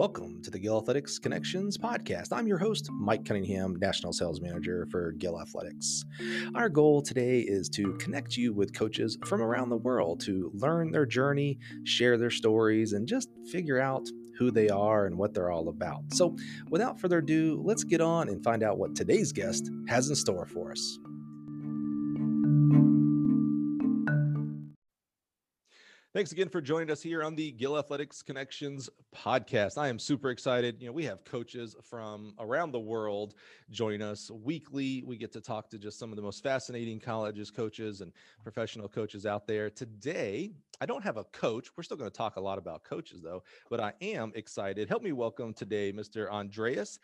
Welcome to the Gill Athletics Connections podcast. I'm your host, Mike Cunningham, National Sales Manager for Gill Athletics. Our goal today is to connect you with coaches from around the world to learn their journey, share their stories, and just figure out who they are and what they're all about. So, without further ado, let's get on and find out what today's guest has in store for us. Thanks again for joining us here on the Gill Athletics Connections podcast. I am super excited. You know, we have coaches from around the world join us weekly. We get to talk to just some of the most fascinating colleges, coaches, and professional coaches out there. Today, I don't have a coach. We're still going to talk a lot about coaches, though, but I am excited. Help me welcome today Mr. Andreas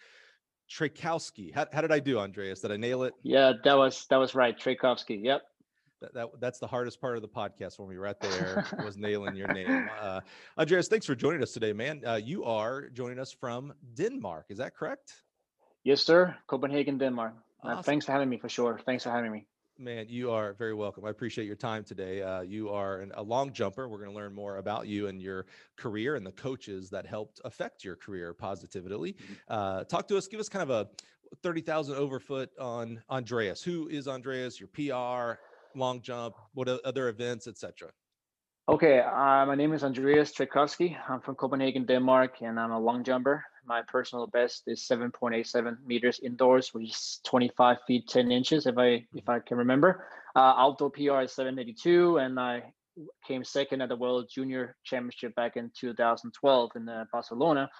Trajkovski. How, how did I do, Andreas? Did I nail it? Yeah, that was that was right. Trajkovski. Yep that, that that's the hardest part of the podcast for me right there was nailing your name. Uh andreas thanks for joining us today man. Uh, you are joining us from denmark is that correct? Yes sir. Copenhagen denmark. Uh, awesome. uh, thanks for having me for sure. Thanks for having me. Man you are very welcome. I appreciate your time today. Uh, you are an, a long jumper. We're going to learn more about you and your career and the coaches that helped affect your career positively. Mm-hmm. uh, talk to us give us kind of a 30,000 overfoot on Andreas. Who is Andreas? Your PR, long jump, what other events, etc. Okay, uh, my name is Andreas Trajkovski. I'm from Copenhagen, Denmark, and I'm a long jumper. My personal best is 7.87 meters indoors, which is 25 feet 10 inches, if I if I can remember. Uh, outdoor PR is 782, and I came second at the World Junior Championship back in 2012 in uh, Barcelona,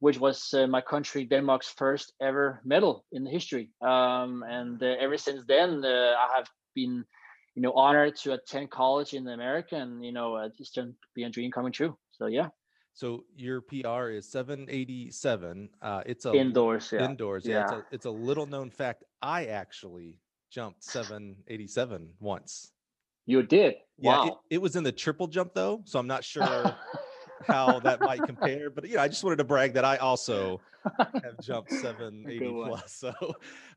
which was uh, my country Denmark's first ever medal in history. Um, and uh, ever since then, uh, I have been you know honored to attend college in America and you know uh, just to be a dream coming true. So yeah. So your PR is 787. Uh, it's a indoors. Yeah. Indoors. Yeah. yeah. It's, a, it's a little known fact. I actually jumped 787 once. You did. Yeah. Wow. It, it was in the triple jump though, so I'm not sure how that might compare. But yeah, I just wanted to brag that I also have jumped 780 plus. So,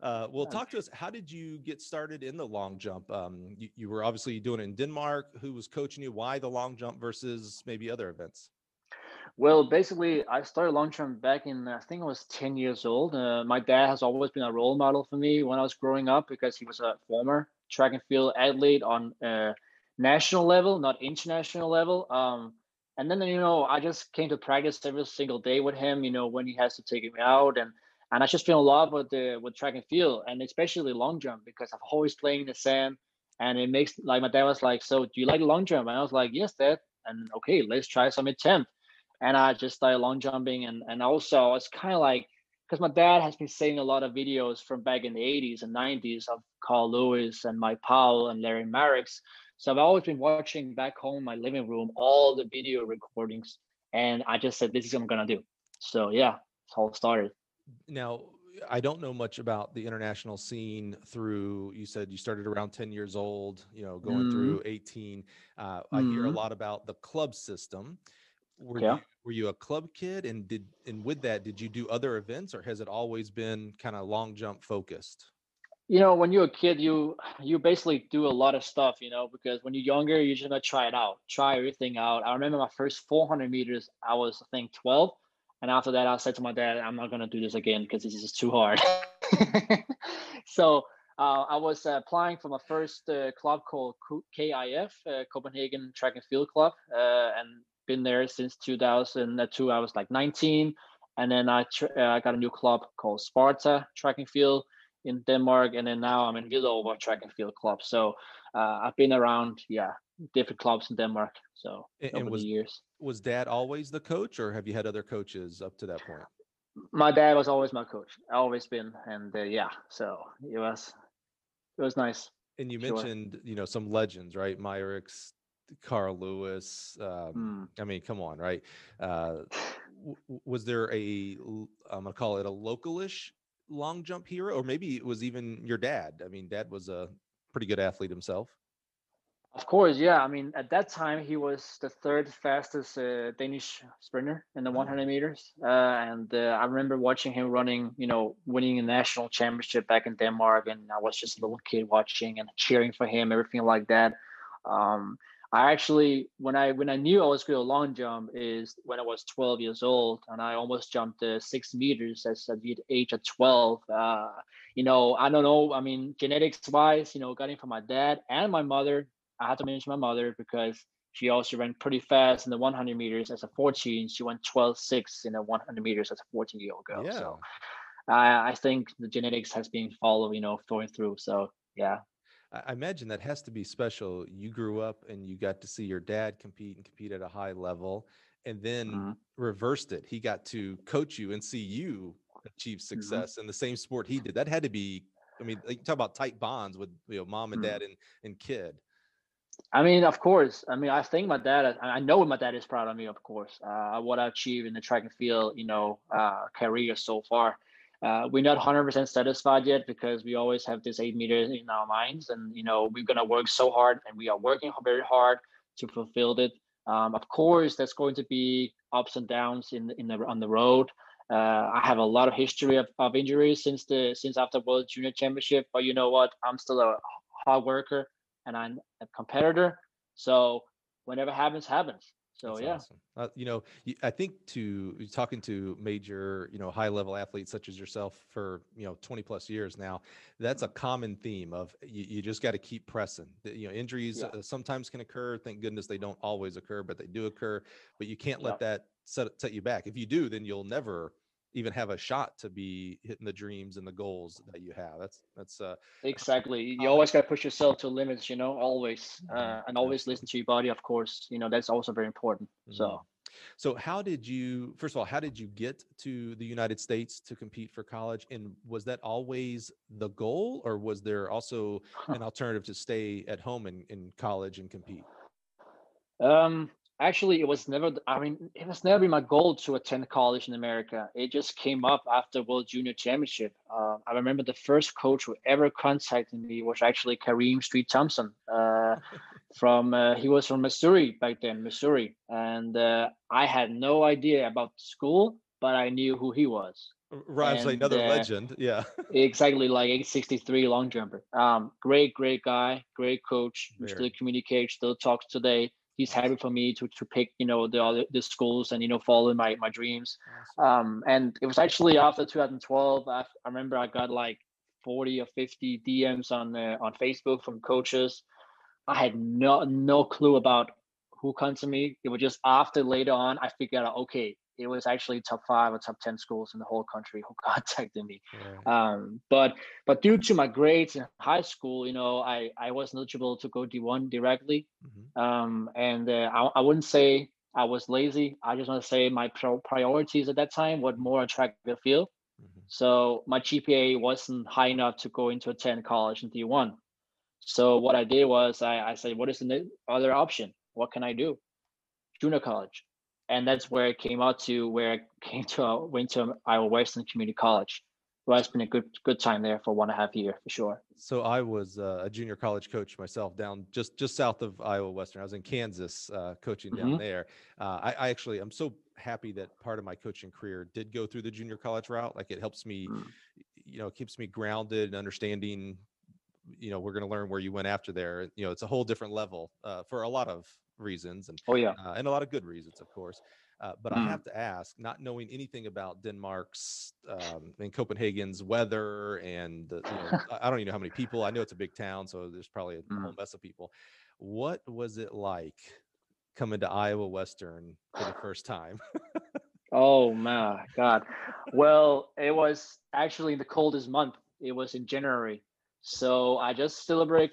uh, well, talk to us. How did you get started in the long jump? Um, you, you were obviously doing it in Denmark. Who was coaching you? Why the long jump versus maybe other events? Well, basically, I started long jump back in I think I was 10 years old. Uh, my dad has always been a role model for me when I was growing up because he was a former track and field athlete on uh, national level, not international level. Um, and then you know i just came to practice every single day with him you know when he has to take me out and and i just fell in love with the with track and field and especially long jump because i've always playing in the sand and it makes like my dad was like so do you like long jump? And i was like yes dad. And okay let's try some attempt. And i just started long jumping and and also it's kind of like because my dad has been seeing a lot of videos from back in the 80s and 90s of carl lewis and mike powell and larry Myricks so I've always been watching back home in my living room all the video recordings, and I just said, "This is what I'm gonna do." So yeah, it's all started. Now, I don't know much about the international scene through. You said you started around 10 years old. You know, going mm through 18. Uh, mm I hear a mm-hmm. lot about the club system. Were yeah. you were you a club kid, and did and with that, did you do other events, or has it always been kind of long jump focused? You know when you're a kid you you basically do a lot of stuff you know because when you're younger you're just gonna try it out try everything out. I remember my first 400 meters i was i think 12 and after that i said to my dad i'm not gonna do this again because this is too hard. So uh, i was uh, applying for my first uh, club called kif uh, copenhagen track and field club uh, and been there since 2002 i was like 19 and then i tr- uh, i got a new club called sparta track and field in Denmark, and then now I'm in Hvidovre Track and Field Club. So uh, I've been around, yeah, different clubs in Denmark. So and, over was, the years. Was Dad always the coach, or have you had other coaches up to that point? My dad was always my coach. Always been, and uh, yeah, so it was it was nice. And you sure. mentioned, you know, some legends, right? Myricks, Carl Lewis. Um, mm. I mean, come on, right? Uh, w- was there a I'm gonna call it a localish long jump hero, or maybe it was even your dad? I mean, dad was a pretty good athlete himself. Of course, yeah. I mean, at that time, he was the third fastest uh, Danish sprinter in the 100 meters, uh, and uh, I remember watching him running. You know, winning a national championship back in Denmark, and I was just a little kid watching and cheering for him, everything like that. Um, I actually when I when I knew I was going to long jump is when I was 12 years old and I almost jumped uh, six meters as at the age of 12. Uh, you know, I don't know. I mean, genetics wise, you know, got it from my dad and my mother. I had to mention my mother because she also ran pretty fast in the 100 meters as a 14. She went 12.6 in the 100 meters as a 14 year old girl. Yeah. So I, I think the genetics has been followed, you know, going through. So yeah. I imagine that has to be special. You grew up and you got to see your dad compete and compete at a high level and then mm-hmm. reversed it. He got to coach you and see you achieve mm-hmm. success mm-hmm. in the same sport he did. That had to be, I mean, like, talk about tight bonds with you know mom and mm-hmm. dad and, and kid. I mean, of course. I mean, I think my dad. I know my dad is proud of me. Of course, uh, what I achieved in the track and field, you know, uh, career so far. Uh, we're not 100% satisfied yet because we always have this eight meters in our minds, and you know, we're gonna work so hard, and we are working very hard to fulfill it. Um, of course, there's going to be ups and downs in in the on the road. Uh, I have a lot of history of, of injuries since the since after World Junior Championship, but you know what? I'm still a hard worker and I'm a competitor. So whenever happens, happens. So That's yeah, awesome. uh, you know, I think to talking to major, you know, high level athletes such as yourself for you know 20 plus years now, that's a common theme of you, you just got to keep pressing. You know, injuries yeah. uh, sometimes can occur. Thank goodness they don't always occur, but they do occur. But you can't let that set set you back. If you do, then you'll never even have a shot to be hitting the dreams and the goals that you have. That's that's uh exactly. You always got to push yourself to limits, you know, always, mm-hmm. uh, and always listen to your body. Of course, you know that's also very important. Mm-hmm. So. So how did you first of all, how did you get to the United States to compete for college? And was that always the goal or was there also an alternative to stay at home in, in college and compete? Um, actually it was never i mean it was never been my goal to attend college in america it just came up after world junior championship uh, i remember the first coach who ever contacted me was actually kareem Streete-Thompson uh, from uh, he was from missouri back then missouri and uh, i had no idea about the school but i knew who he was Rhymes like another uh, legend. Yeah. exactly like 863 long jumper. Um, great, great guy, great coach. We still communicate, still talks today he's happy for me to to pick you know the other the schools and you know follow my my dreams. Um and it was actually after 2012 I, I remember i got like 40 or 50 dms on uh, on facebook from coaches. I had no no clue about who comes to me. It was just after later on i figured out okay it was actually top five or top 10 schools in the whole country who contacted me. Um, but but due to my grades in high school you know i i was eligible to go d1 directly. Mm-hmm. um, and uh, I, I wouldn't say i was lazy. I just want to say my pro- priorities at that time were more attractive field. Mm-hmm. so my gpa wasn't high enough to go into attend college in d1 so what i did was i, I said what is the other option? What can i do? Junior college and that's where it came out to where I came to uh, went to Iowa Western Community College. Well, it's been a good good time there for one and a half year for sure. So I was uh, a junior college coach myself down just just south of Iowa Western. I was in Kansas uh, coaching down mm-hmm. there. Uh, I, I, actually I'm so happy that part of my coaching career did go through the junior college route. Like it helps me, mm. you know, keeps me grounded and understanding. You know, we're going to learn where you went after there. You know, it's a whole different level uh, for a lot of reasons and oh yeah uh, and a lot of good reasons of course uh, but mm. I have to ask, not knowing anything about Denmark's um, and Copenhagen's weather, and uh, you know, I don't even know how many people. I know it's a big town, so there's probably a mm. whole mess of people. What was it like coming to Iowa Western for the first time? oh my God! Well, it was actually the coldest month. It was in January, so I just celebrate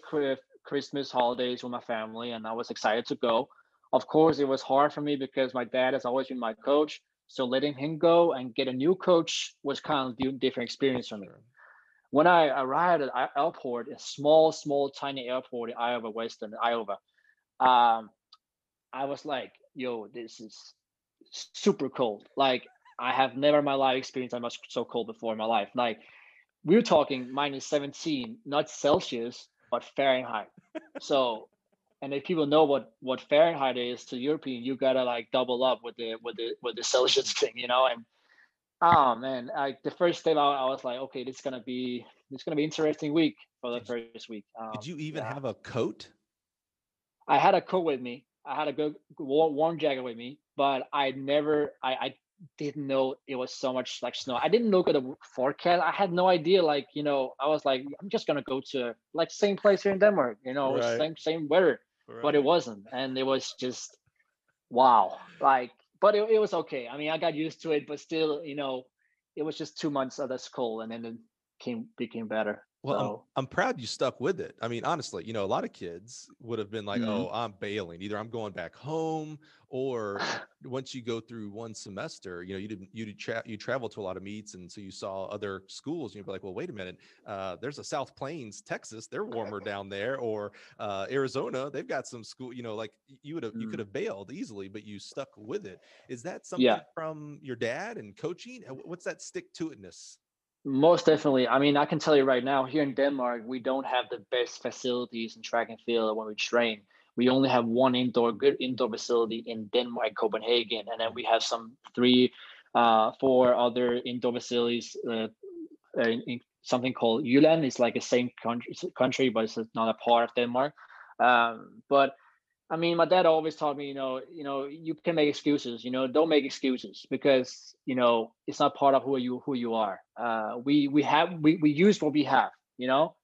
Christmas holidays with my family, and I was excited to go. Of course, it was hard for me because my dad has always been my coach. So letting him go and get a new coach was kind of a different experience for me. When I arrived at airport, a small, small, tiny airport in Iowa Western, Iowa, um, I was like, "Yo, this is super cold. Like I have never in my life experienced that much so cold before in my life. Like we are talking minus 17, not Celsius, but Fahrenheit. so, and if people know what what Fahrenheit is to European, you gotta like double up with the with the with the Celsius thing, you know. And oh man, like the first day out, I was like, okay, this is gonna be this is gonna be interesting week for the first week. Um, did you even yeah. have a coat? I had a coat with me. I had a good warm, warm jacket with me, but I never, I, I didn't know it was so much like snow. I didn't look at the forecast. I had no idea. Like you know, I was like, I'm just gonna go to like same place here in Denmark. You know, right. same same weather, right. but it wasn't, and it was just wow. Like, but it, it was okay. I mean, I got used to it, but still, you know, it was just two months of this cold, and then it came became better. Well, so, I'm, I'm, proud you stuck with it. I mean, honestly, you know, a lot of kids would have been like, mm-hmm. "Oh, I'm bailing. Either I'm going back home, or once you go through one semester, you know, you didn't you did tra- you travel to a lot of meets, and so you saw other schools, and you'd be like, "Well, wait a minute. Uh, there's a South Plains, Texas. They're warmer down there, or uh, Arizona. They've got some school. You know, like you would have mm-hmm. you could have bailed easily, but you stuck with it. Is that something yeah. from your dad and coaching? What's that stick to itness? Most definitely. I mean, I can tell you right now, here in Denmark, we don't have the best facilities in track and field when we train. We only have one indoor, good indoor facility in Denmark, Copenhagen, and then we have some three, uh, four other indoor facilities. Uh, in, in something called Jylland. It's like a same country, country, but it's not a part of Denmark. Um, but I mean, my dad always taught me, you know, you know, you can make excuses. You know, don't make excuses because you know it's not part of who you who you are. Uh, we we have we we use what we have. You know,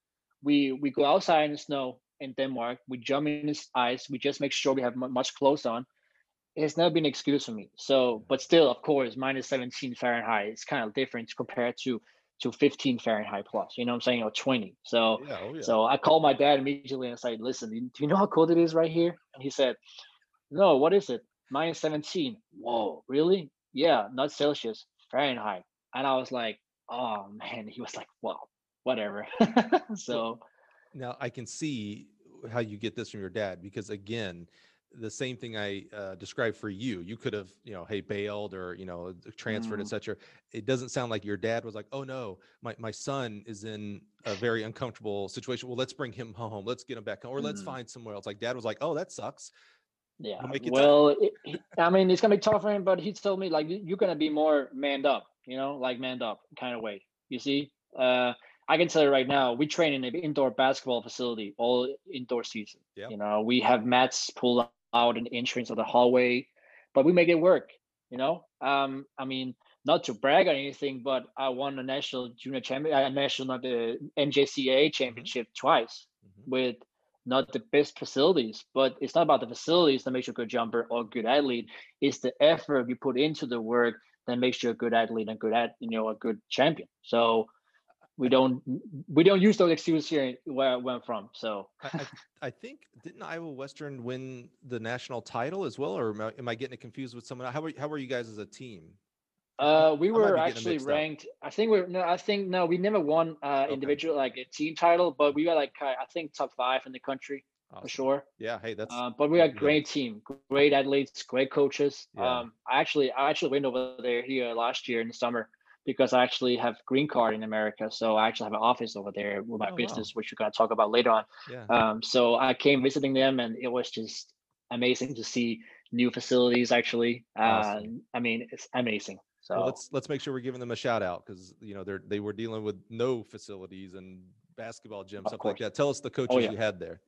we we go outside in the snow in Denmark. We jump in the ice. We just make sure we have much clothes on. It's never been an excuse for me. So, but still, of course, minus 17 Fahrenheit. It's kind of different compared to to 15 Fahrenheit plus, you know what I'm saying, or 20. So, yeah, oh yeah. so I called my dad immediately and said, listen, do you know how cold it is right here? And he said, no, what is it? Minus 17. Whoa, really? Yeah, not Celsius, Fahrenheit. And I was like, oh man, he was like, well, whatever. so now I can see how you get this from your dad because again, the same thing I uh, described for you. You could have, you know, hey, bailed or you know, transferred, mm. etc. It doesn't sound like your dad was like, oh no, my my son is in a very uncomfortable situation. Well, let's bring him home. Let's get him back home, or mm. let's find somewhere else. Like dad was like, oh, that sucks. Yeah. Well, it, I mean, it's gonna be tough for him, but he told me like you're gonna be more manned up, you know, like manned up kind of way. You see, uh, I can tell you right now, we train in an indoor basketball facility all indoor season. Yep. You know, we have mats pulled out in the entrance of the hallway, but we make it work. You know, um, I mean, not to brag or anything, but I won a national junior champion, a uh, national not the NJCA mm-hmm. championship mm-hmm. twice mm-hmm. with not the best facilities. But it's not about the facilities that makes you a good jumper or good athlete. It's the effort you put into the work that makes you a good athlete and good at you know a good champion. So we don't we don't use those excuses here where I went from. So I, I, I, think didn't Iowa Western win the national title as well, or am I, am I getting it confused with someone? How are how are you guys as a team? Uh, we were actually ranked. Up. I think we're no. I think no. We never won uh okay. individual like a team title, but we were like I think top five in the country awesome. for sure. Yeah. Hey, that's. Uh, but we got great team, great athletes, great coaches. Yeah. Um, I actually I actually went over there here last year in the summer because I actually have green card in America. So I actually have an office over there with my oh, business, wow. which we're gonna talk about later on. Yeah. Um, so I came visiting them, and it was just amazing to see new facilities. Actually, awesome. uh, I mean, it's amazing. So well, let's let's make sure we're giving them a shout out because you know they're they were dealing with no facilities and basketball gyms, stuff like that. Tell us the oh, coaches oh, yeah. you had there.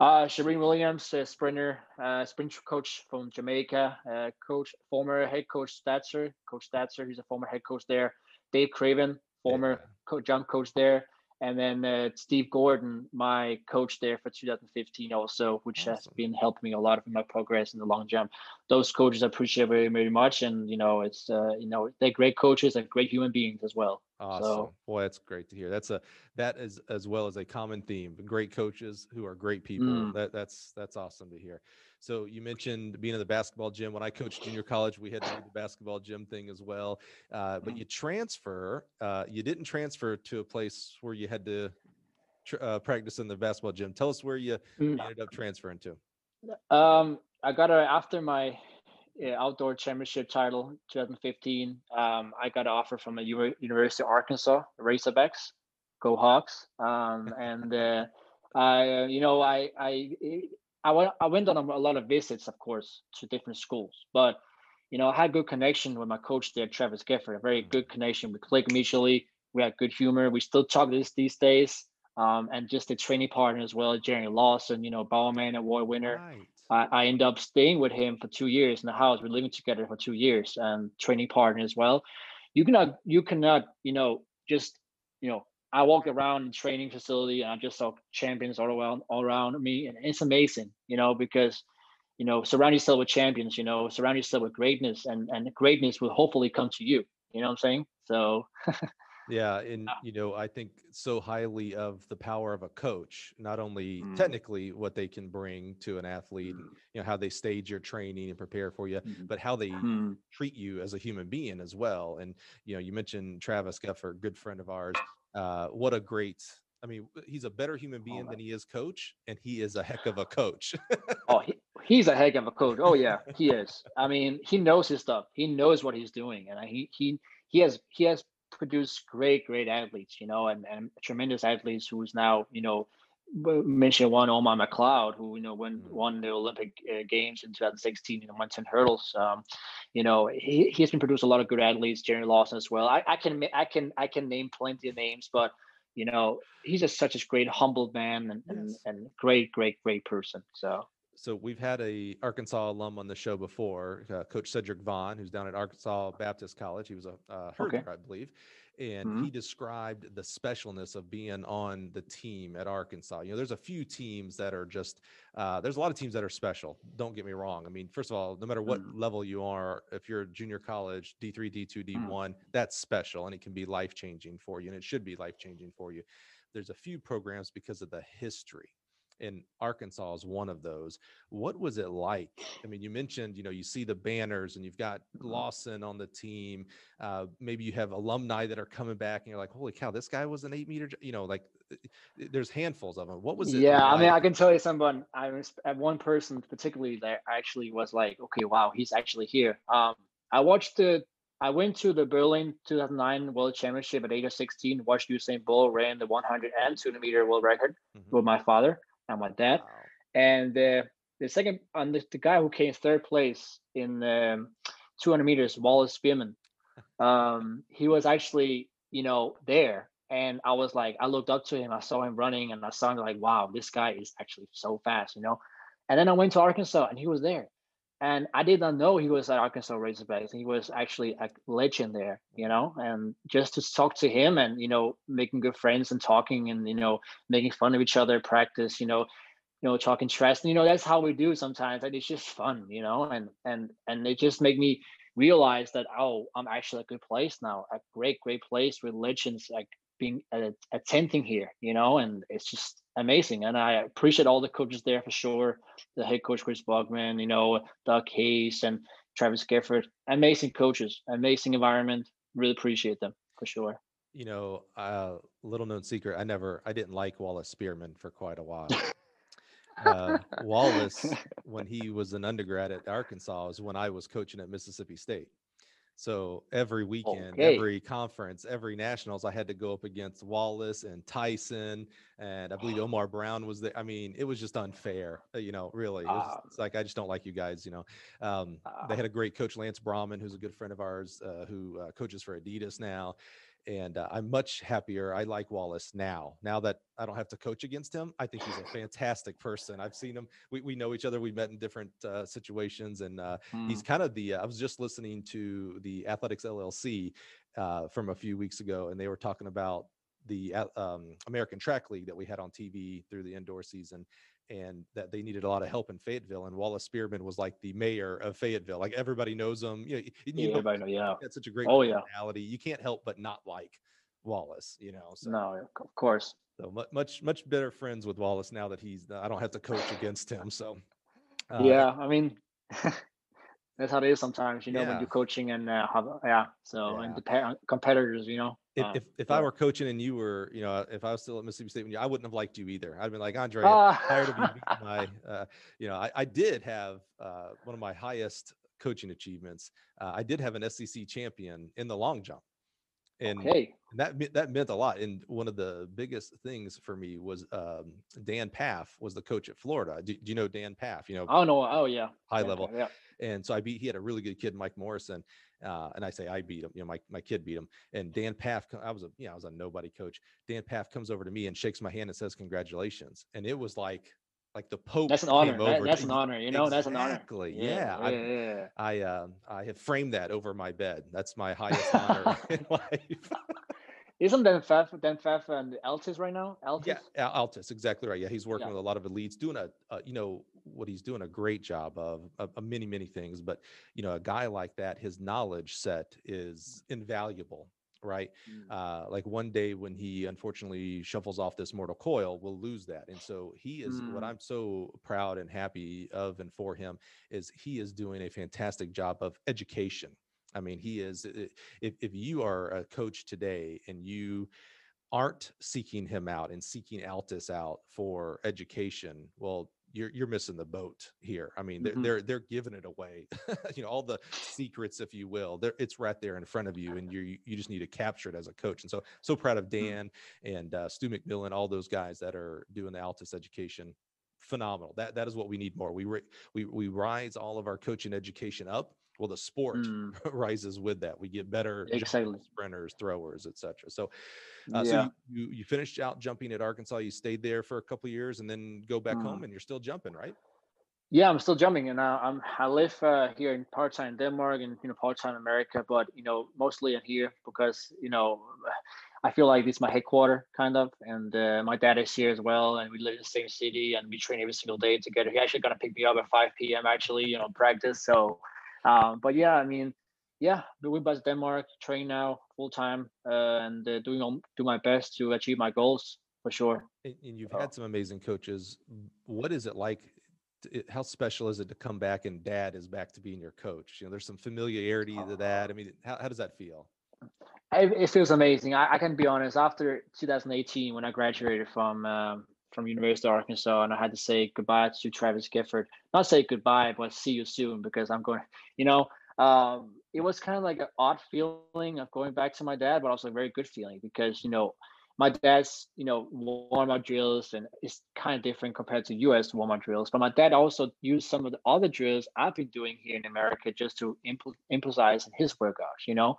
Uh, Shireen Williams, a sprinter, uh, sprint coach from Jamaica, uh, coach, former head coach Statzer, Coach Statzer, he's a former head coach there. Dave Craven, former yeah. co- jump coach there and then uh, Steve Gordon, my coach there for 2015, also, which awesome. has been helping me a lot in my progress in the long jump. Those coaches I appreciate very, very much, and you know, it's uh, you know, they're great coaches and great human beings as well. Awesome, so, boy, that's great to hear. That's a that is as well as a common theme. Great coaches who are great people. Mm. That that's that's awesome to hear. So you mentioned being in the basketball gym. When I coached junior college, we had to do the basketball gym thing as well. Uh, but mm. you transfer. Uh, you didn't transfer to a place where you had to tr- uh, practice in the basketball gym. Tell us where you, mm. ended up transferring to. Um, I got a after my outdoor championship title 2015 um, i got an offer from the U- university of arkansas razorbacks go hawks um, and uh, i you know i i I went I went on a lot of visits, of course, to different schools, but you know, I had good connection with my coach there, Travis Geopfert, a very good connection. We clicked mutually. We had good humor. We still talk this these days. um, and just the training partner as well, Jarrion Lawson, you know, Bowerman award winner. Right. I, I ended up staying with him for two years in the house. We're living together for two years and training partner as well. You cannot, you cannot, you know, just, you know, I walk around in training facility and I just saw champions all around, all around me, and it's amazing, you know, because, you know, surround yourself with champions, you know, surround yourself with greatness, and and greatness will hopefully come to you. You know what I'm saying? So Yeah, and you know, I think so highly of the power of a coach, not only Mm, technically what they can bring to an athlete, mm, you know, how they stage your training and prepare for you, mm, but how they mm. treat you as a human being as well. And you know, you mentioned Travis Geopfert, good friend of ours. Uh, what a great, I mean, he's a better human Oh, being man. than he is coach, and he is a heck of a coach. Oh, he, he's a heck of a coach. Oh yeah, he is. I mean, he knows his stuff. He knows what he's doing, and he he he has he has produced great great athletes, you know, and and tremendous athletes who's now you know mention one Omar McLeod who you know won Mm, won the Olympic uh, games in 2016 in the 110 hurdles. Um, you know, he he has been produced a lot of good athletes. Jarrion Lawson as well. I I can I can I can name plenty of names, but you know he's just such a great humble man and and, and great great great person. So. So we've had a Arkansas alum on the show before, uh, Coach Cedric Vaughn, who's down at Arkansas Baptist College. He was a uh, Okay. I believe, and Mhm. he described the specialness of being on the team at Arkansas. You know, there's a few teams that are just uh, there's a lot of teams that are special. Don't get me wrong. I mean, first of all, no matter what Mm, level you are, if you're junior college, D3, D2, mm, D1, that's special, and it can be life changing for you, and it should be life changing for you. There's a few programs because of the history and Arkansas is one of those. What was it like? I mean, you mentioned, you know, you see the banners and you've got mhm. Lawson on the team. Uh, maybe you have alumni that are coming back and you're like, holy cow, this guy was an eight meter, you know, like uh, uh, there's handfuls of them. What was it Yeah, I mean. I can tell you someone. I was at one person particularly that actually was like, okay, wow, he's actually here. Um, I watched the. I went to the Berlin 2009 World Championship at age of 16. Watched Usain Bolt ran the 100 and 200 meter world record Mhm. with my father and my dad. Wow. And uh, the second, and the, the guy who came third place in um, 200 meters, Wallace Spearmon, um, he was actually, you know, there. And I was like, I looked up to him, I saw him running, and I saw him like, wow, this guy is actually so fast, you know. And then I went to Arkansas, and he was there, and I did not know he was at Arkansas Razorbacks. He was actually a legend there, you know. And just to talk to him, and you know, making good friends and talking, and you know, making fun of each other, at practice, you know, you know, talking trash. And, you know, that's how we do sometimes, and it's just fun, you know. And and and it just make me realize that oh, I'm actually a good place now, a great great place with legends like being uh, attending here, you know, and it's just amazing. And I appreciate all the coaches there for sure. The head coach Chris Bogman, you know, Doug Hayes and Travis Geopfert, amazing coaches, amazing environment. Really appreciate them for sure. You know, uh, little known secret, I never, I didn't like Wallace Spearmon for quite a while. Uh, Wallace, when he was an undergrad at Arkansas, was when I was coaching at Mississippi State. So every weekend, Okay. every conference, every nationals, I had to go up against Wallace and Tyson, and I believe Omar Brown was there. I mean, it was just unfair, uh, you know. Really, it was, Ah. it's like I just don't like you guys, you know. Um, they Ah. had a great coach, Lance Brauman, who's a good friend of ours, uh, who uh, coaches for Adidas now. And uh, I'm much happier. I like Wallace now. Now that I don't have to coach against him, I think he's a fantastic person. I've seen him. We, we know each other. We met in different uh, situations, and uh, he's Mm, kind of the. Uh, I was just listening to the Athletics LLC uh, from a few weeks ago, and they were talking about the uh, um, American Track League that we had on TV through the indoor season, and that they needed a lot of help in Fayetteville. And Wallace Spearmon was like the mayor of Fayetteville. Like everybody knows him. You know, you yeah, know, everybody know, yeah. had such a great Oh yeah. personality. You can't help but not like Wallace. You know, so No, of course. so much much better friends with Wallace now that he's. I don't have to coach against him. So uh, Yeah, I mean, that's how it is sometimes, you know, when you're coaching and uh, have, yeah. So and Yeah. the competitors, you know. if uh, if, if I were coaching and you were, you know, if I was still at Mississippi State, when you, I wouldn't have liked you either. I'd been like, Andre, I'm tired of you my, uh, you know, I, I did have uh, one of my highest coaching achievements. Uh, I did have an SEC champion in the long jump, and okay. and that that meant a lot. And one of the biggest things for me was um, Dan Pfaff was the coach at Florida. Do, do you know Dan Pfaff? You know, Oh no. Oh yeah. high Yeah, level. Yeah. And so I beat. He had a really good kid, Mike Morrison. Uh, and I say I beat him. You know, my my kid beat him. And Dan Pfaff. I was a you know I was a nobody coach. Dan Pfaff comes over to me and shakes my hand and says congratulations. And it was like like the Pope. That's an honor. That- that's an honor. You know, that's an honor. Exactly. Yeah. I- Yeah. yeah. I um I have framed that over my bed. That's my highest honor in life. Isn't Dan Pfaff Dan Pfaff and Altis right now? Altis. yeah, Al- Altis, exactly right. Yeah, he's working Yeah. with a lot of elites, doing a, a you know what he's doing a great job of, of, of many many things. But you know, a guy like that, his knowledge set is invaluable, right? Mm. Uh, like one day when he unfortunately shuffles off this mortal coil, we'll lose that. And so he is what Mm. I'm so proud and happy of and for him is he is doing a fantastic job of education. I mean, he is. If if you are a coach today and you aren't seeking him out and seeking Altis out for education, well, you're you're missing the boat here. I mean, they're Mhm. they're they're giving it away. you know, all the secrets, if you will, there it's right there in front of you, and you you just need to capture it as a coach. And so so proud of Dan and uh, Stu McMillan, all those guys that are doing the Altis education. Phenomenal. That that is what we need more. We we we rise all of our coaching education up. Well, the sport Mm, rises with that. We get better jumpers, sprinters, throwers, etc. So uh, yeah. So you, you you finished out jumping at Arkansas. You stayed there for a couple of years, and then go back Mm. home, and you're still jumping, right? Yeah, I'm still jumping, and uh, I'm I live uh, here in part time Denmark and you know part time America, but you know mostly in here because you know I feel like this is my headquarter kind of, and uh, my dad is here as well, and we live in the same city, and we train every single day together. He actually gonna pick me up at 5 p.m. actually, you know, practice. So, um, but yeah, I mean, yeah, we're back Denmark, train now full time, uh, and uh, doing all, do my best to achieve my goals for sure. And, and you've had some amazing coaches. What is it like? to- How special is it to come back and Dad is back to being your coach? You know, there's some familiarity to that. I mean, how, how does that feel? It, it feels amazing. I, I can be honest. After 2018, when I graduated from um, from University of Arkansas, and I had to say goodbye to Travis Geopfert. Not say goodbye, but see you soon because I'm going. You know, um, it was kind of like an odd feeling of going back to my dad, but also a very good feeling because you know my dad's you know warm up drills and it's kind of different compared to U.S. warm up drills. But my dad also used some of the other drills I've been doing here in America just to emphasize in his workouts. You know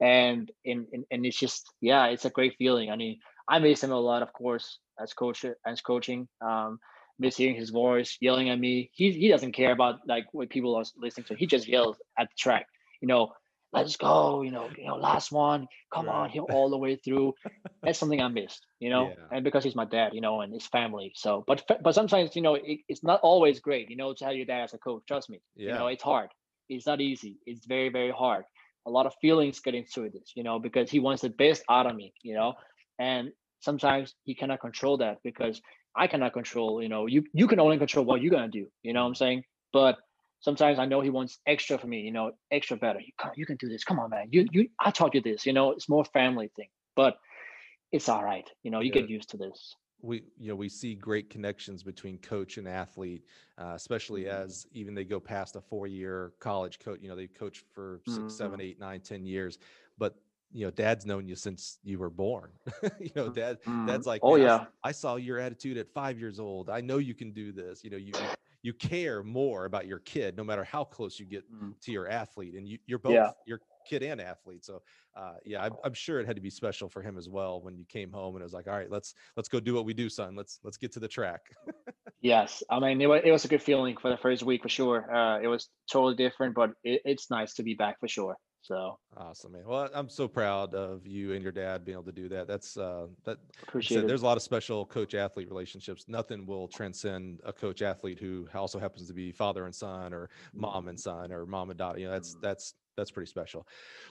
and and and it's just yeah, it's a great feeling. I mean, I miss him a lot, of course, as coach as coaching. Um, miss hearing his voice yelling at me. He he doesn't care about like what people are listening to. He just yells at the track. You know, let's go. You know, you know, last one. Come on, Right. he'll all the way through. That's something I missed. You know, Yeah. and because he's my dad, you know, and his family. So, but but sometimes you know it, it's not always great. You know, to have your dad as a coach. Trust me. You know, it's hard. It's not easy. It's very very hard a lot of feelings get into this, you know, because he wants the best out of me, you know, and sometimes he cannot control that because I cannot control, you know, you you can only control what you're gonna do, you know what I'm saying? But sometimes I know he wants extra for me, you know, extra better. You can, you can do this. Come on, man. You you I taught you this, you know, it's more family thing, but it's all right, you know, you Yeah. get used to this. we you know we see great connections between coach and athlete uh, especially Mhm. as even they go past a four year college coach you know they coach for six seven Mhm. eight nine ten years but you know dad's known you since you were born you know dad dad's like oh "Man, I s- yeah, I saw your attitude at five years old i know you can do this you know you you- you care more about your kid no matter how close you get Mm. to your athlete and you, you're both Yeah. your kid and athlete so uh, yeah I'm, I'm sure it had to be special for him as well when you came home and it was like all right let's let's go do what we do son let's let's get to the track Yes, I mean it was, it was a good feeling for the first week for sure. Uh, it was totally different, but it, it's nice to be back for sure. So awesome man. Well i'm so proud of you and your dad being able to do that. That's uh that appreciate said, there's a lot of special coach athlete relationships. Nothing will transcend a coach athlete who also happens to be father and son or mom and son or mom and daughter. You know that's Mhm. that's that's pretty special.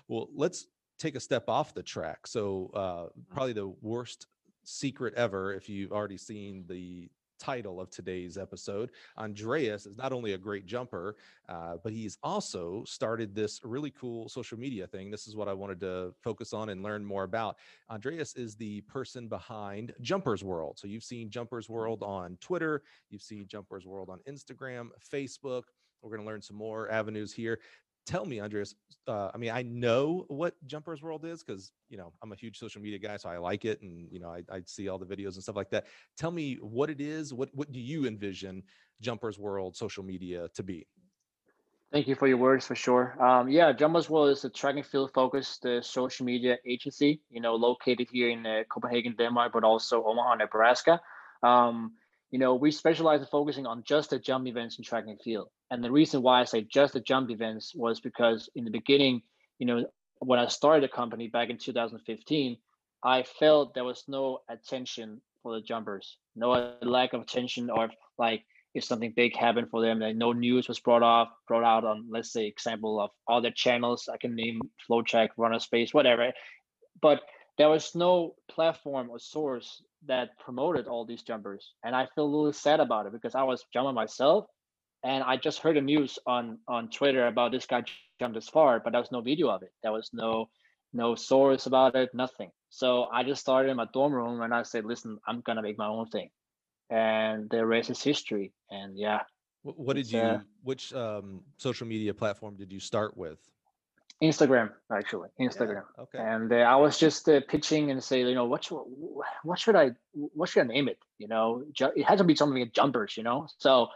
Well let's take a step off the track. So uh probably the worst secret ever if you've already seen the title of today's episode. Andreas is not only a great jumper uh, but he's also started this really cool social media thing. This is what i wanted to focus on and learn more about. Andreas is the person behind jumpers world. So you've seen jumpers world on twitter. You've seen jumpers world on instagram facebook. We're going to learn some more avenues here tell me, Andreas. Uh, I mean, I know what Jumpers World is because you know I'm a huge social media guy, so I like it, and you know I, I see all the videos and stuff like that. Tell me what it is. What what do you envision Jumpers World social media to be? Thank you for your words for sure. Um, yeah, Jumpers World is a track and field focused uh, social media agency, you know, located here in uh, Copenhagen, Denmark, but also Omaha, Nebraska. Um, you know, we specialize in focusing on just the jump events in track and field. And the reason why I say just the jump events was because in the beginning, you know, when I started the company back in 2015, I felt there was no attention for the jumpers, no lack of attention or like if something big happened for them, like no news was brought off, brought out on, let's say, example of other channels. I can name FloTrack, Runner Space, whatever. But there was no platform or source that promoted all these jumpers, and I feel a little sad about it because I was jumping myself, and I just heard the news on on Twitter about this guy jumped as far, but there was no video of it. There was no no source about it, nothing. So I just started in my dorm room and I said, listen, I'm gonna make my own thing and the rest is history. And yeah. What did you? Uh, which um, social media platform did you start with? Instagram, actually, Instagram. Yeah, okay. And uh, I was just uh, pitching and say, you know, what should, what should I, what should I name it? You know, it has to be something like jumpers, you know. So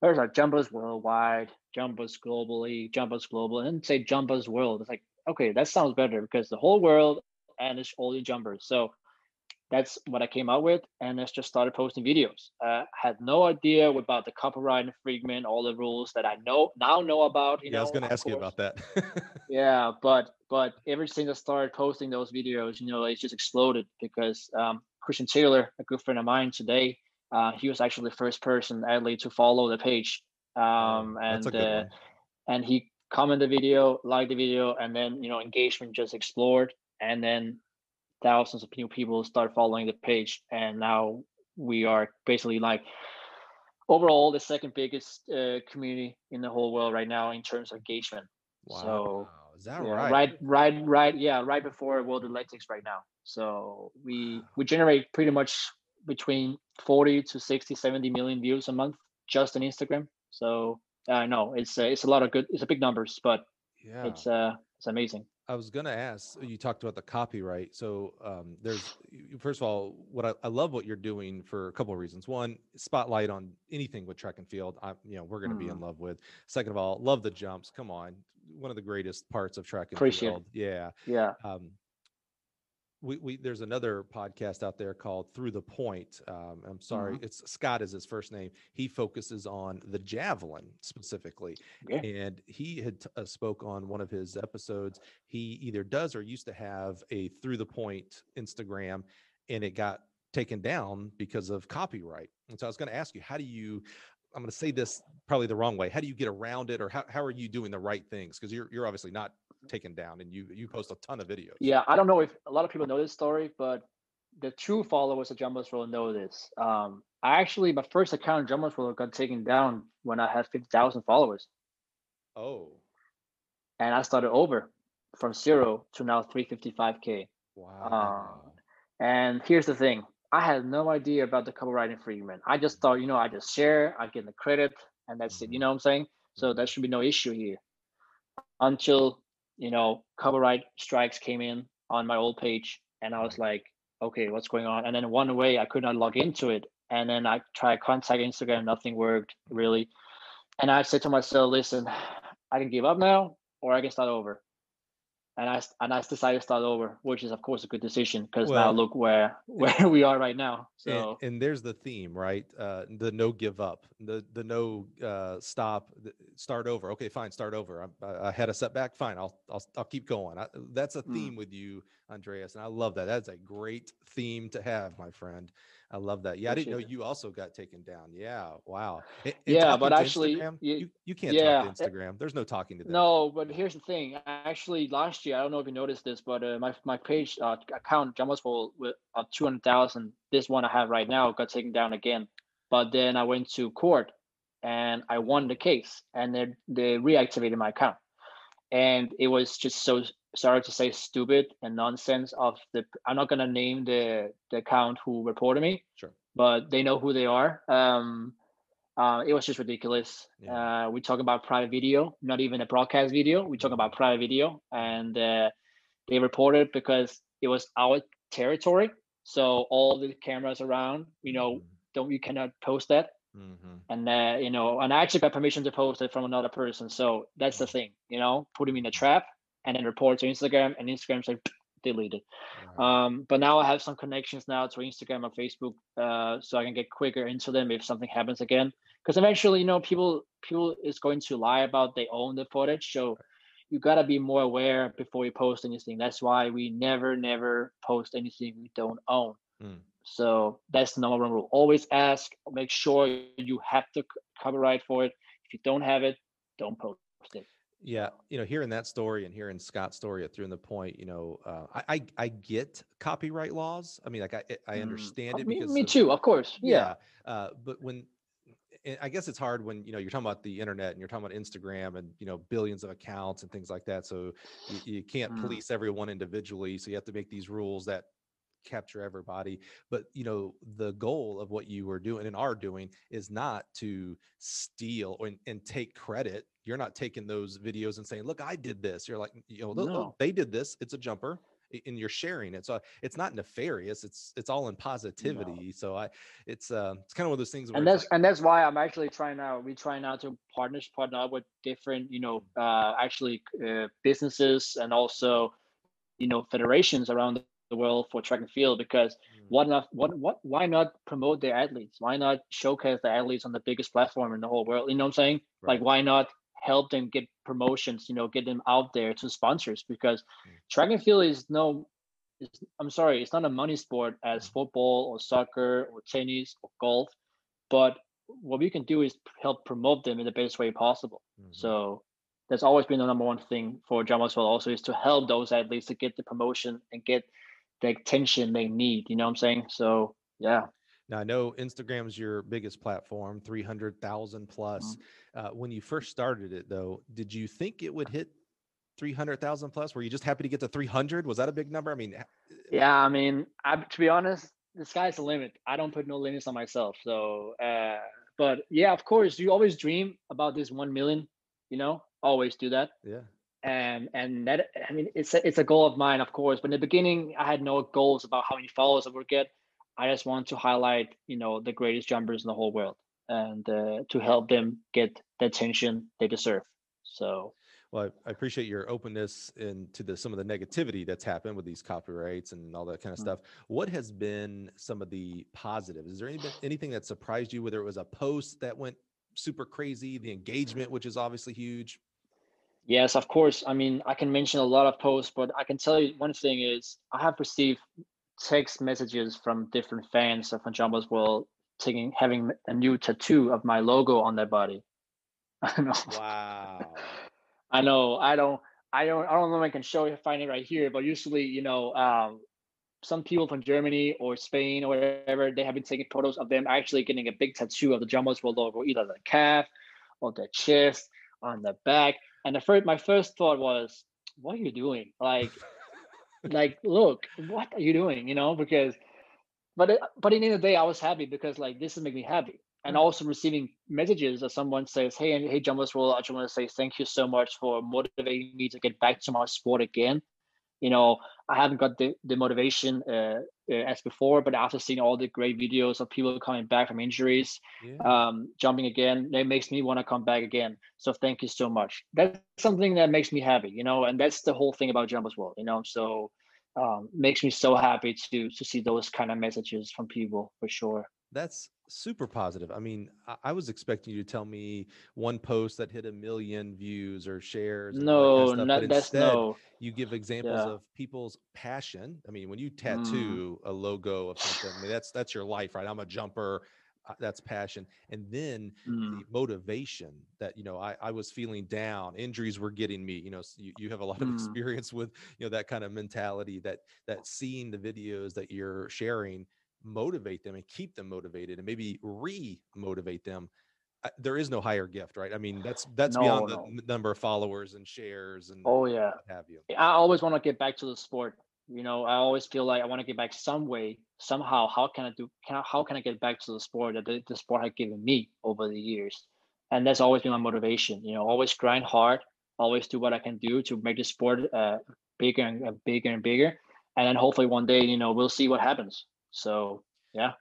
there's like jumpers worldwide, jumpers globally, jumpers global, and say jumpers world. It's like, okay, that sounds better because the whole world and it's all the jumpers. So that's what I came out with, and I just started posting videos. Uh, had no idea about the copyright infringement, all the rules that I know now know about. yeah, know, I was going to ask course. you about that. yeah, but but ever since I started posting those videos, you know, it just exploded because um, Christian Taylor, a good friend of mine today, uh, he was actually the first person actually to follow the page, um, and uh, and he commented the video, liked the video, and then you know engagement just explored, and then thousands of new people start following the page and now we are basically like overall the second biggest uh, community in the whole world right now in terms of engagement. Wow. so is that yeah, right? right right right yeah right before world athletics right now. So we we generate pretty much between 40 to 60 70 million views a month just on instagram. So i uh, know it's uh, it's a lot of good it's a big numbers but yeah. it's uh it's amazing I was going to ask. You talked about the copyright. So um, there's first of all, what I, I, love what you're doing for a couple of reasons. One, spotlight on anything with track and field. I, you know, we're going to mm. be in mm. love with. Second of all, love the jumps. Come on, one of the greatest parts of track and Appreciate field. Yeah, yeah. Um, we, we there's another podcast out there called Through the Point. Um, I'm sorry, mm-hmm. it's Scott is his first name. He focuses on the javelin specifically, yeah. and he had uh, spoke on one of his episodes. He either does or used to have a Through the Point Instagram, and it got taken down because of copyright. And so I was going to ask you, how do you? I'm going to say this probably the wrong way. How do you get around it, or how, how are you doing the right things? Because you're you're obviously not taken down and you you post a ton of videos. Yeah i don't know if a lot of people know this story but the true followers of Jumbo's will know this. Um i actually my first account Jumpers World got taken down when i had 50000 followers. Oh. And i started over from zero to now 355k wow. Uh, and here's the thing i had no idea about the copyright infringement i just thought you know i just share i get the credit and that's mm-hmm. it you know what i'm saying so there should be no issue here until you know, copyright strikes came in on my old page, and I was like, okay, what's going on? And then one way I could not log into it, and then I tried contact Instagram, nothing worked really. And I said to myself, listen, I can give up now, or I can start over and I and I decided to start over, which is of course a good decision because well, now look where where we are right now. So and, and there's the theme, right? Uh, the no give up, the the no uh, stop, the, start over. Okay, fine, start over. I, I, had a setback. Fine, I'll I'll I'll keep going. I, that's a mm. theme mm. with you, Andreas, and I love that. That's a great theme to have, my friend. I love that. Yeah, Appreciate I didn't know it. you also got taken down. Yeah, wow. And, and yeah, but actually, you, you, you can't yeah, talk to eh Instagram. There's no talking to them. No, but here's the thing. Actually, last year, I don't know if you noticed this, but uh, my my page uh, account almost full with uh, two hundred thousand. This one I have right now got taken down again. But then I went to court, and I won the case, and they they reactivated my account, and it was just so sorry to say stupid and nonsense of the i'm not going to name the the account who reported me sure but they know who they are um Uh, it was just ridiculous. Yeah. Uh, we talk about private video, not even a broadcast video. We talk about private video, and uh, they reported because it was our territory. So all the cameras around, you know, don't you cannot post that. Mhm. And uh, you know, and I actually got permission to post it from another person. So that's the thing, you know, put him in a trap and then report to Instagram, and Instagram said deleted. Right. Um, but now I have some connections now to Instagram and Facebook, uh, so I can get quicker into them if something happens again. Because eventually, you know, people people is going to lie about they own the footage, so you gotta be more aware before you post anything. That's why we never, never post anything we don't own. Mm. So that's the number one rule. Always ask. Make sure you have the copyright for it. If you don't have it, don't post it. Yeah, you know, hearing that story and hearing Scott's story at Through in the Point, you know, uh, I, I I get copyright laws. I mean, like I I Mm. understand Uh, it me, because me of- too, of course. Yeah. Uh, but when and I guess it's hard when you know you're talking about the internet and you're talking about Instagram and you know billions of accounts and things like that. So you, you can't Mm. police everyone individually. So you have to make these rules that capture everybody. But you know the goal of what you were doing and are doing is not to steal or, and take credit. You're not taking those videos and saying, "Look, I did this." You're like, you know, "Look, look, No. they did this. It's a jumper." And you're sharing it, so it's not nefarious. It's it's all in positivity. So I, it's uh, it's kind of one of those things. And that's and that's why I'm actually trying now. We try now to partners partner up with different, you know, uh, actually uh, businesses and also, you know, federations around the world for track and field. Because Mm. what not what what why not promote their athletes? Why not showcase the athletes on the biggest platform in the whole world? You know what I'm saying? Like why not help them get promotions? You know, get them out there to sponsors because Mm. track and field is no. It's, I'm sorry, it's not a money sport as Mm. football or soccer or tennis or golf but what we can do is help promote them in the best way possible. Mhm. So that's always been the number one thing for as well. Also, is to help those athletes to get the promotion and get the attention they need. You know what I'm saying? So yeah, Now I know Instagram is your biggest platform, three hundred thousand plus. Uh, when you first started it, though, did you think it would hit three hundred thousand plus? Were you just happy to get to three hundred? Was that a big number? I mean, yeah. I mean, I, to be honest, the sky's the limit. I don't put no limits on myself. So, uh, but yeah, of course, you always dream about this one million. You know, always do that. yeah, and and that I mean it's a, it's a goal of mine, of course. But in the beginning, I had no goals about how many followers I would get. I just want to highlight, you know, the greatest jumpers in the whole world, and uh, to help them get the attention they deserve. So well, I, appreciate your openness into the some of the negativity that's happened with these copyrights and all that kind of Mm. stuff. What has been some of the positives? Is there any, anything that surprised you? Whether it was a post that went super crazy, the engagement, which is obviously huge. Yes, of course. I mean, I can mention a lot of posts, but I can tell you one thing is I have received text messages from different fans of Jumpers World taking having a new tattoo of my logo on their body. I know. Wow. I know. I don't. I don't. I don't know if I can show you. Find it right here. But usually, you know, um, some people from Germany or Spain or wherever they have been taking photos of them actually getting a big tattoo of the Jumpers World logo, either the calf or the chest on the back. And the first, my first thought was, "What are you doing? Like, like, look, what are you doing? You know?" Because, but it, but in the end of the day, I was happy because like this is making me happy and Right. also receiving messages that someone says, "Hey, and hey, Jumpers World, I just want to say thank you so much for motivating me to get back to my sport again. You know, I haven't got the the motivation uh, uh, as before, but after seeing all the great videos of people coming back from injuries, Yeah. um, jumping again, it makes me want to come back again. So thank you so much. That's something that makes me happy, you know, and that's the whole thing about Jumpers World you know. So um, makes me so happy to to see those kind of messages from people for sure. That's super positive. I mean, I, I was expecting you to tell me one post that hit a million views or shares. that kind No, of not but that's instead, no. you give examples Yeah. of people's passion. I mean, when you Mm, tattoo a logo of something, I mean, that's that's your life, right? I'm a jumper. uh, That's passion, and then mm, the motivation that you know I, I was feeling down injuries were getting me you know s- you, you have a lot of mm. experience with you know that kind of mentality that that seeing the videos that you're sharing motivate them and keep them motivated and maybe re-motivate them uh, there is no higher gift right i mean that's that's No, beyond the no. n- number of followers and shares and Oh yeah. what have you I always want to get back to the sport. You know, I always feel like I want to get back some way, somehow. How can I do? Can I, how can I get back to the sport that the, the sport had given me over the years? And that's always been my motivation. You know, always grind hard, always do what I can do to make the sport uh, bigger and uh, bigger and bigger. And then hopefully one day, you know, we'll see what happens. So yeah.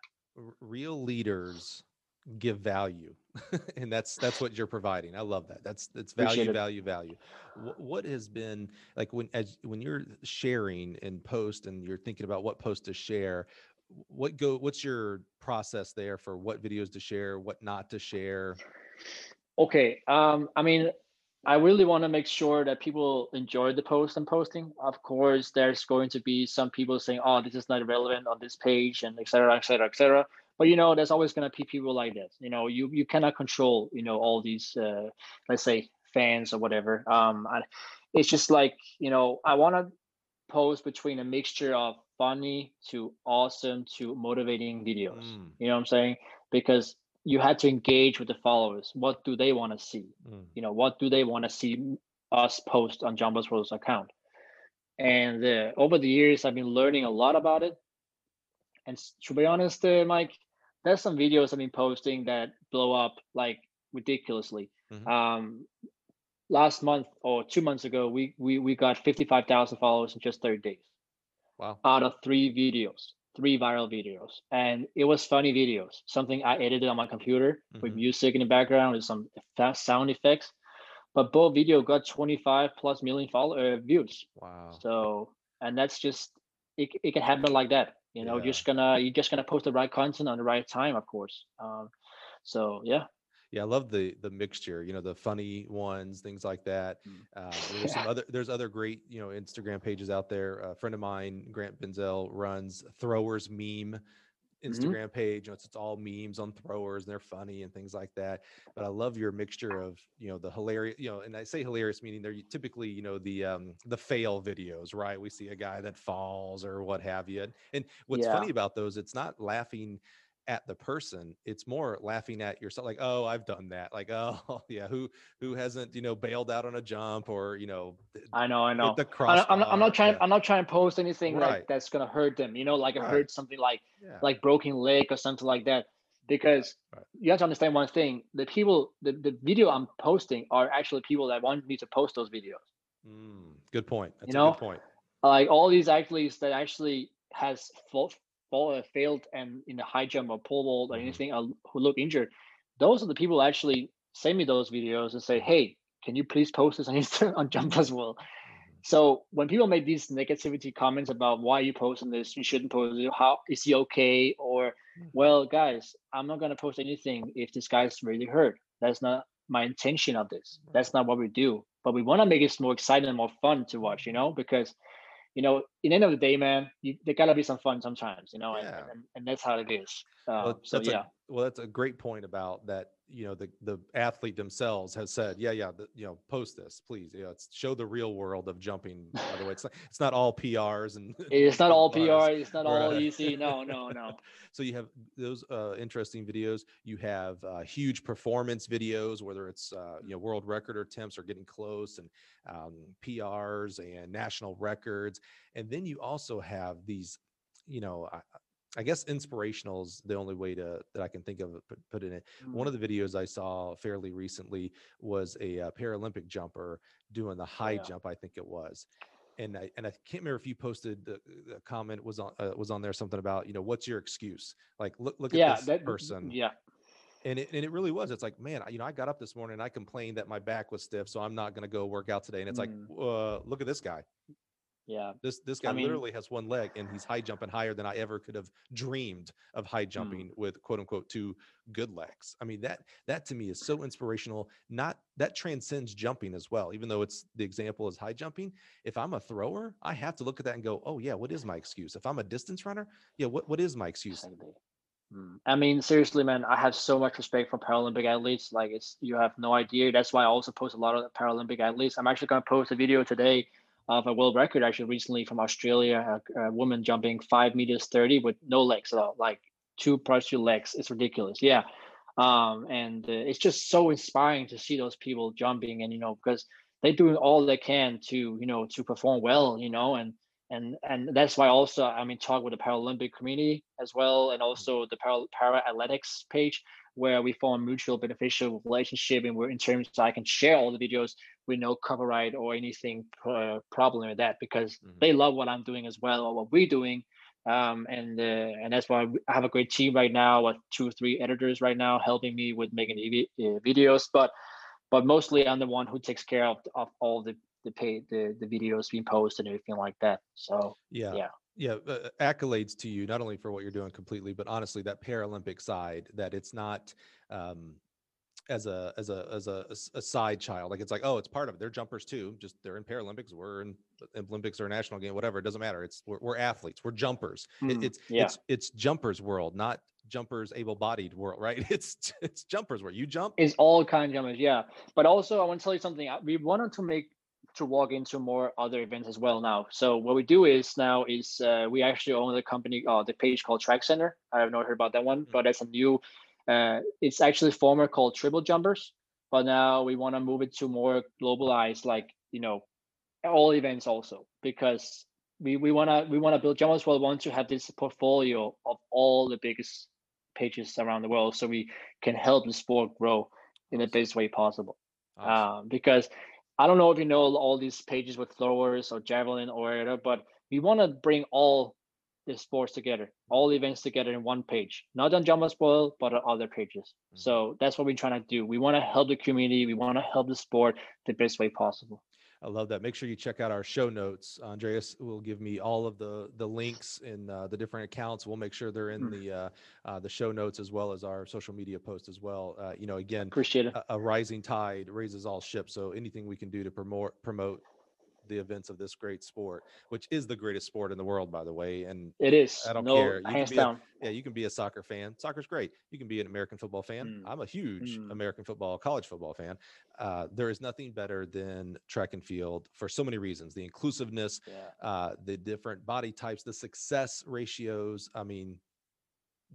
Real leaders give value and that's that's what you're providing. I love that. That's that's value value value. What, what has been like when as when you're sharing and post and you're thinking about what post to share what go what's your process there for what videos to share what not to share? Okay um i mean i really want to make sure that people enjoy the post i'm posting. Of course there's going to be some people saying oh this is not relevant on this page and etc etc etc but you know there's always going to be people like this. You know you you cannot control you know all these uh, let's say fans or whatever. Um I, it's just like you know i want to post between a mixture of funny to awesome to motivating videos. Mm. you know what i'm saying? Because you had to engage with the followers what do they want to see mm. you know what do they want to see us post on Jumpers World's account and uh, over the years i've been learning a lot about it and to be honest uh, mike there's some videos I've been posting that blow up like ridiculously. Mm-hmm. Um, last month or two months ago, we we we got fifty five thousand followers in just thirty days. Wow! Out of three videos, three viral videos, and it was funny videos. Something I edited on my computer mm-hmm. with music in the background with some fast sound effects. But both video got twenty five plus million follow uh, views. Wow! So and that's just it. It can happen like that you know yeah. just gonna you're just gonna post the right content on the right time of course um, so yeah yeah i love the the mixture you know the funny ones things like that mm. uh, there's some other there's other great you know instagram pages out there a friend of mine grant benzel runs throwers meme Mm-hmm. Instagram mm-hmm. page. You know, it's, it's all memes on throwers and they're funny and things like that. But I love your mixture of, you know, the hilarious, you know, and I say hilarious meaning they're typically, you know, the um the fail videos, right? We see a guy that falls or what have you. And what's yeah. funny about those, it's not laughing at the person it's more laughing at yourself like oh i've done that like oh yeah who who hasn't you know bailed out on a jump or you know i know i know the cross I'm, not, I'm not trying yeah. i'm not trying to post anything right. like that's gonna hurt them you know like i right. heard something like yeah. like broken leg or something like that because right. you have to understand one thing the people the, the video i'm posting are actually people that want me to post those videos mm, good point that's you know? good point like all these athletes that actually has uh, failed and in the high jump or pole vault or mm-hmm. anything uh, who look injured, those are the people actually send me those videos and say, "Hey, can you please post this on Instagram on Jumpers World?" Mm-hmm. So when people make these negativity comments about why you posting this, you shouldn't post it. How is he okay? Or, mm-hmm. well, guys, I'm not gonna post anything if this guy's really hurt. That's not my intention of this. That's not what we do. But we want to make it more exciting and more fun to watch, you know, because you know, in the end of the day, man, you, there gotta be some fun sometimes, you know, yeah. and, and, and, that's how it is. Uh, well, so yeah. A, well, that's a great point about that you know the the athlete themselves has said yeah yeah the, you know post this please. You know it's show the real world of jumping by the way. It's not it's not all prs and it's not all pr it's not all easy no no no. So you have those uh, interesting videos. You have uh, huge performance videos whether it's uh, you know world record attempts or getting close and um, prs and national records. And then you also have these you know I guess inspirational is the only way to that I can think of put, put in it. Mm-hmm. One of the videos I saw fairly recently was a, uh, Paralympic jumper doing the oh, high yeah. jump, I think it was. And I and I can't remember if you posted the, the comment was on uh, was on there something about you know what's your excuse like look look at this that, person yeah and it, and it really was it's like man you know i got up this morning and i complained that my back was stiff so i'm not going to go work out today and it's mm. like uh, look at this guy yeah. This this guy I mean, literally has one leg and he's high jumping higher than I ever could have dreamed of high hmm. jumping mm. with quote unquote two good legs. I mean that that to me is so inspirational. Not that transcends jumping as well. Even though it's the example is high jumping, if I'm a thrower, I have to look at that and go, "Oh yeah, what is my excuse?" If I'm a distance runner, yeah, what what is my excuse? Hmm. I mean, seriously, man, I have so much respect for Paralympic athletes. Like, it's you have no idea. That's why I also post a lot of Paralympic athletes. I'm actually going to post a video today of a world record actually recently from Australia, a, a, woman jumping five meters 30 with no legs at all, like two partial legs. It's ridiculous. Yeah. Um, and uh, it's just so inspiring to see those people jumping and, you know, because they're doing all they can to, you know, to perform well, you know, and, and and that's why also I mean, talk with the Paralympic community as well, and also the para, para athletics page where we form a mutual beneficial relationship, and we're in terms I can share all the videos with no copyright or anything uh, problem with that because mm-hmm. they love what I'm doing as well or what we're doing. Um, and uh, and that's why I have a great team right now, with two or three editors right now helping me with making uh, videos. But but mostly I'm the one who takes care of, of all the the pay the the videos being posted and everything like that. So yeah, yeah, yeah. Uh, accolades to you not only for what you're doing completely, but honestly that Paralympic side that it's not um, as a as a as a, a side child. Like it's like oh, it's part of it. They're jumpers too. Just they're in Paralympics. We're in Olympics or national game, whatever. It doesn't matter. It's we're, we're athletes. We're jumpers. Mm, it, it's yeah. it's it's jumpers world, not jumpers able-bodied world right it's it's jumpers where you jump it's all kind of jumpers yeah but also i want to tell you something we wanted to make to walk into more other events as well now. So what we do is now is uh, we actually own the company, uh, the page called Track Center. I have not heard about that one, mm-hmm. but that's a new. Uh, it's actually former called Triple Jumpers, but now we want to move it to more globalized, like you know, all events also because we we want to we want to build Jumpers World want to have this portfolio of all the biggest pages around the world, so we can help the sport grow in the best way possible. Awesome. Um, because I don't know if you know all these pages with throwers or javelin or whatever, but we want to bring all the sports together, all the events together in one page, not on Jumpers World, but on other pages. Mm-hmm. So that's what we're trying to do. We want to help the community. We want to help the sport the best way possible. I love that. Make sure you check out our show notes. Andreas will give me all of the the links in uh, the different accounts. We'll make sure they're in mm. the uh, uh, the show notes as well as our social media post as well. Uh, you know, again, appreciate it. A, a, rising tide raises all ships. So anything we can do to promote promote the events of this great sport, which is the greatest sport in the world, by the way. And it is. I don't no, care. You hands down. A, yeah, you can be a soccer fan. Soccer's great. You can be an American football fan. Mm. I'm a huge mm. American football, college football fan. Uh, there is nothing better than track and field for so many reasons: the inclusiveness, yeah. uh, the different body types, the success ratios. I mean,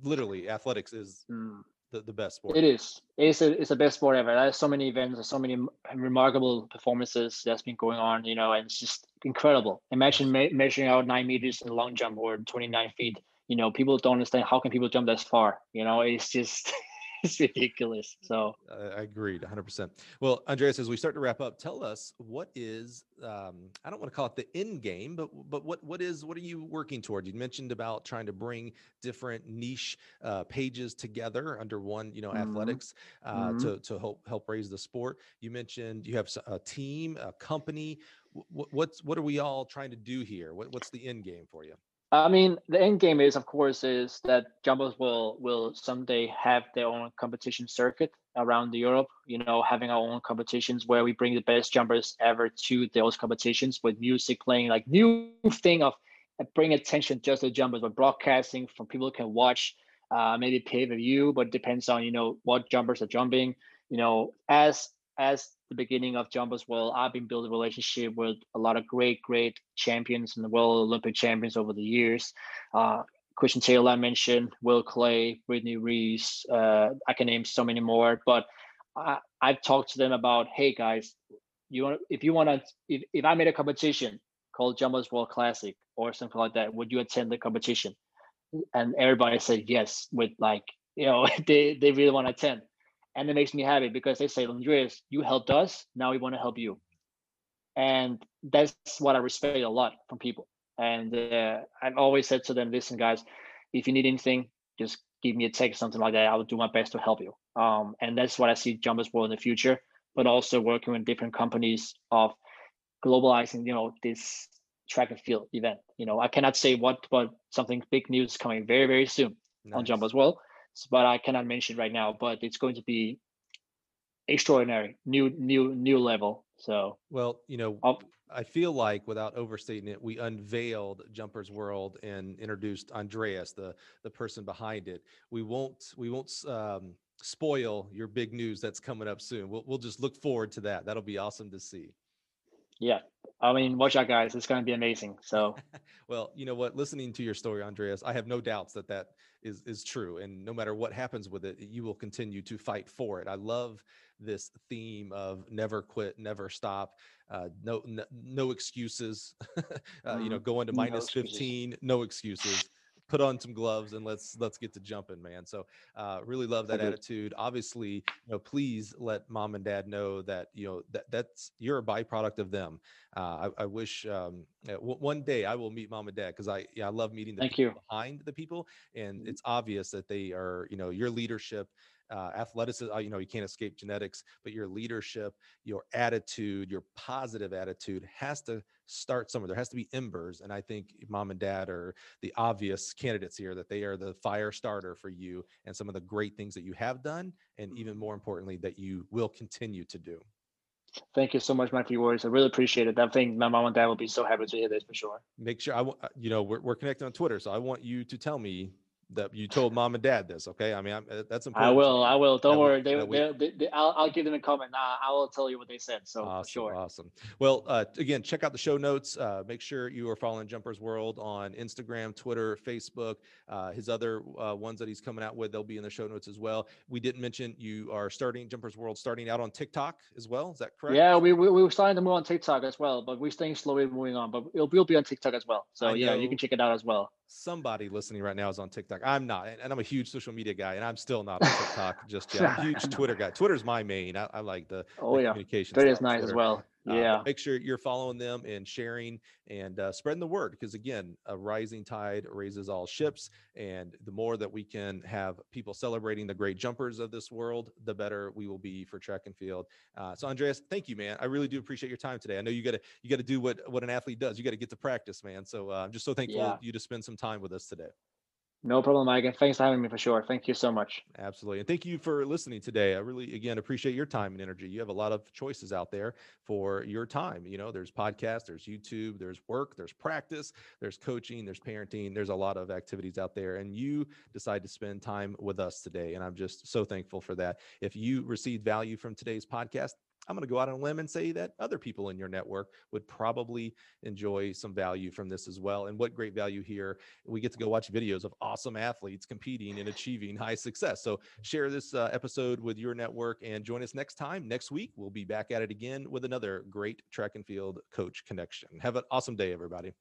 literally, athletics is. Mm the, the best sport. It is. It's a, it's the best sport ever. There's so many events, there's so many remarkable performances that's been going on, you know, and it's just incredible. Imagine me- measuring out nine meters in the long jump or 29 feet. You know, people don't understand how can people jump that far. You know, it's just it's ridiculous. So I agreed 100%. Well, Andreas, as we start to wrap up, tell us what is, um, I don't want to call it the end game, but, but what, what is, what are you working toward? You mentioned about trying to bring different niche uh, pages together under one, you know, mm-hmm. athletics uh, mm-hmm. to, to help, help raise the sport. You mentioned you have a team, a company. What, what's, what are we all trying to do here? What, what's the end game for you? I mean, the end game is, of course, is that jumpers will will someday have their own competition circuit around Europe. You know, having our own competitions where we bring the best jumpers ever to those competitions with music playing, like new thing of uh, bring attention just to jumpers, but broadcasting from people can watch, uh, maybe pay per view, but depends on you know what jumpers are jumping. You know, as as the beginning of Jumpers World, I've been building a relationship with a lot of great, great champions and the World Olympic champions over the years. Uh, Christian Taylor I mentioned, Will Clay, Brittney Reese. Uh, I can name so many more, but I, I've talked to them about, hey guys, you want if you want to if, if I made a competition called Jumpers World Classic or something like that, would you attend the competition? And everybody said yes, with like you know they they really want to attend and it makes me happy because they say, Andreas, you helped us. Now we want to help you. And that's what I respect a lot from people. And uh, I've always said to them, listen, guys, if you need anything, just give me a text, something like that. I will do my best to help you. Um, and that's what I see Jumpers World in the future, but also working with different companies of globalizing, you know, this track and field event. You know, I cannot say what, but something big news coming very, very soon nice. on Jumpers World but I cannot mention right now. But it's going to be extraordinary, new, new, new level. So well, you know, I'll, I feel like without overstating it, we unveiled Jumpers World and introduced Andreas, the the person behind it. We won't we won't um, spoil your big news that's coming up soon. We'll we'll just look forward to that. That'll be awesome to see. Yeah. I mean, watch out, guys. It's going to be amazing. So, well, you know what? Listening to your story, Andreas, I have no doubts that that is is true. And no matter what happens with it, you will continue to fight for it. I love this theme of never quit, never stop, uh, no, no, no excuses. uh, mm-hmm. You know, mm-hmm. going to minus no 15, no excuses put on some gloves and let's let's get to jumping man so uh really love that attitude obviously you know please let mom and dad know that you know that that's you're a byproduct of them uh i, I wish um w- one day i will meet mom and dad because i yeah i love meeting the Thank people you. behind the people and mm-hmm. it's obvious that they are you know your leadership uh, athleticism, uh, you know, you can't escape genetics, but your leadership, your attitude, your positive attitude has to start somewhere. There has to be embers. And I think mom and dad are the obvious candidates here that they are the fire starter for you and some of the great things that you have done. And even more importantly, that you will continue to do. Thank you so much, my few words. I really appreciate it. I think my mom and dad will be so happy to hear this for sure. Make sure I, uh, you know, we're, we're connected on Twitter. So I want you to tell me that you told mom and dad this. Okay, I mean I'm, uh, that's important. I will. I will. Don't worry. They, they, they, they, I'll, I'll give them a comment. I, I will tell you what they said. So awesome, sure. Awesome. Well, uh, again, check out the show notes. Uh, make sure you are following Jumpers World on Instagram, Twitter, Facebook. Uh, his other uh, ones that he's coming out with, they'll be in the show notes as well. We didn't mention you are starting Jumpers World, starting out on TikTok as well. Is that correct? Yeah, we we, we were starting to move on TikTok as well, but we're staying slowly moving on. But it'll, it'll be on TikTok as well. So yeah, you can check it out as well somebody listening right now is on TikTok. I'm not, and I'm a huge social media guy, and I'm still not on TikTok just yet. I'm a huge Twitter guy. Twitter's my main. I, I like the, oh the yeah, communication. Twitter is nice Twitter. as well. Uh, yeah. make sure you're following them and sharing and uh, spreading the word because again, a rising tide raises all ships, and the more that we can have people celebrating the great jumpers of this world, the better we will be for track and field. Uh, so, Andreas, thank you, man. I really do appreciate your time today. I know you got to you got to do what what an athlete does. You got to get to practice, man. So uh, I'm just so thankful yeah. you to spend some time with us today. No problem, Mike. thanks for having me for sure. Thank you so much. Absolutely. And thank you for listening today. I really, again, appreciate your time and energy. You have a lot of choices out there for your time. You know, there's podcasts, there's YouTube, there's work, there's practice, there's coaching, there's parenting. There's a lot of activities out there. And you decide to spend time with us today. And I'm just so thankful for that. If you received value from today's podcast, I'm going to go out on a limb and say that other people in your network would probably enjoy some value from this as well. And what great value here. We get to go watch videos of awesome athletes competing and achieving high success. So share this uh, episode with your network and join us next time. Next week, we'll be back at it again with another great track and field coach connection. Have an awesome day, everybody.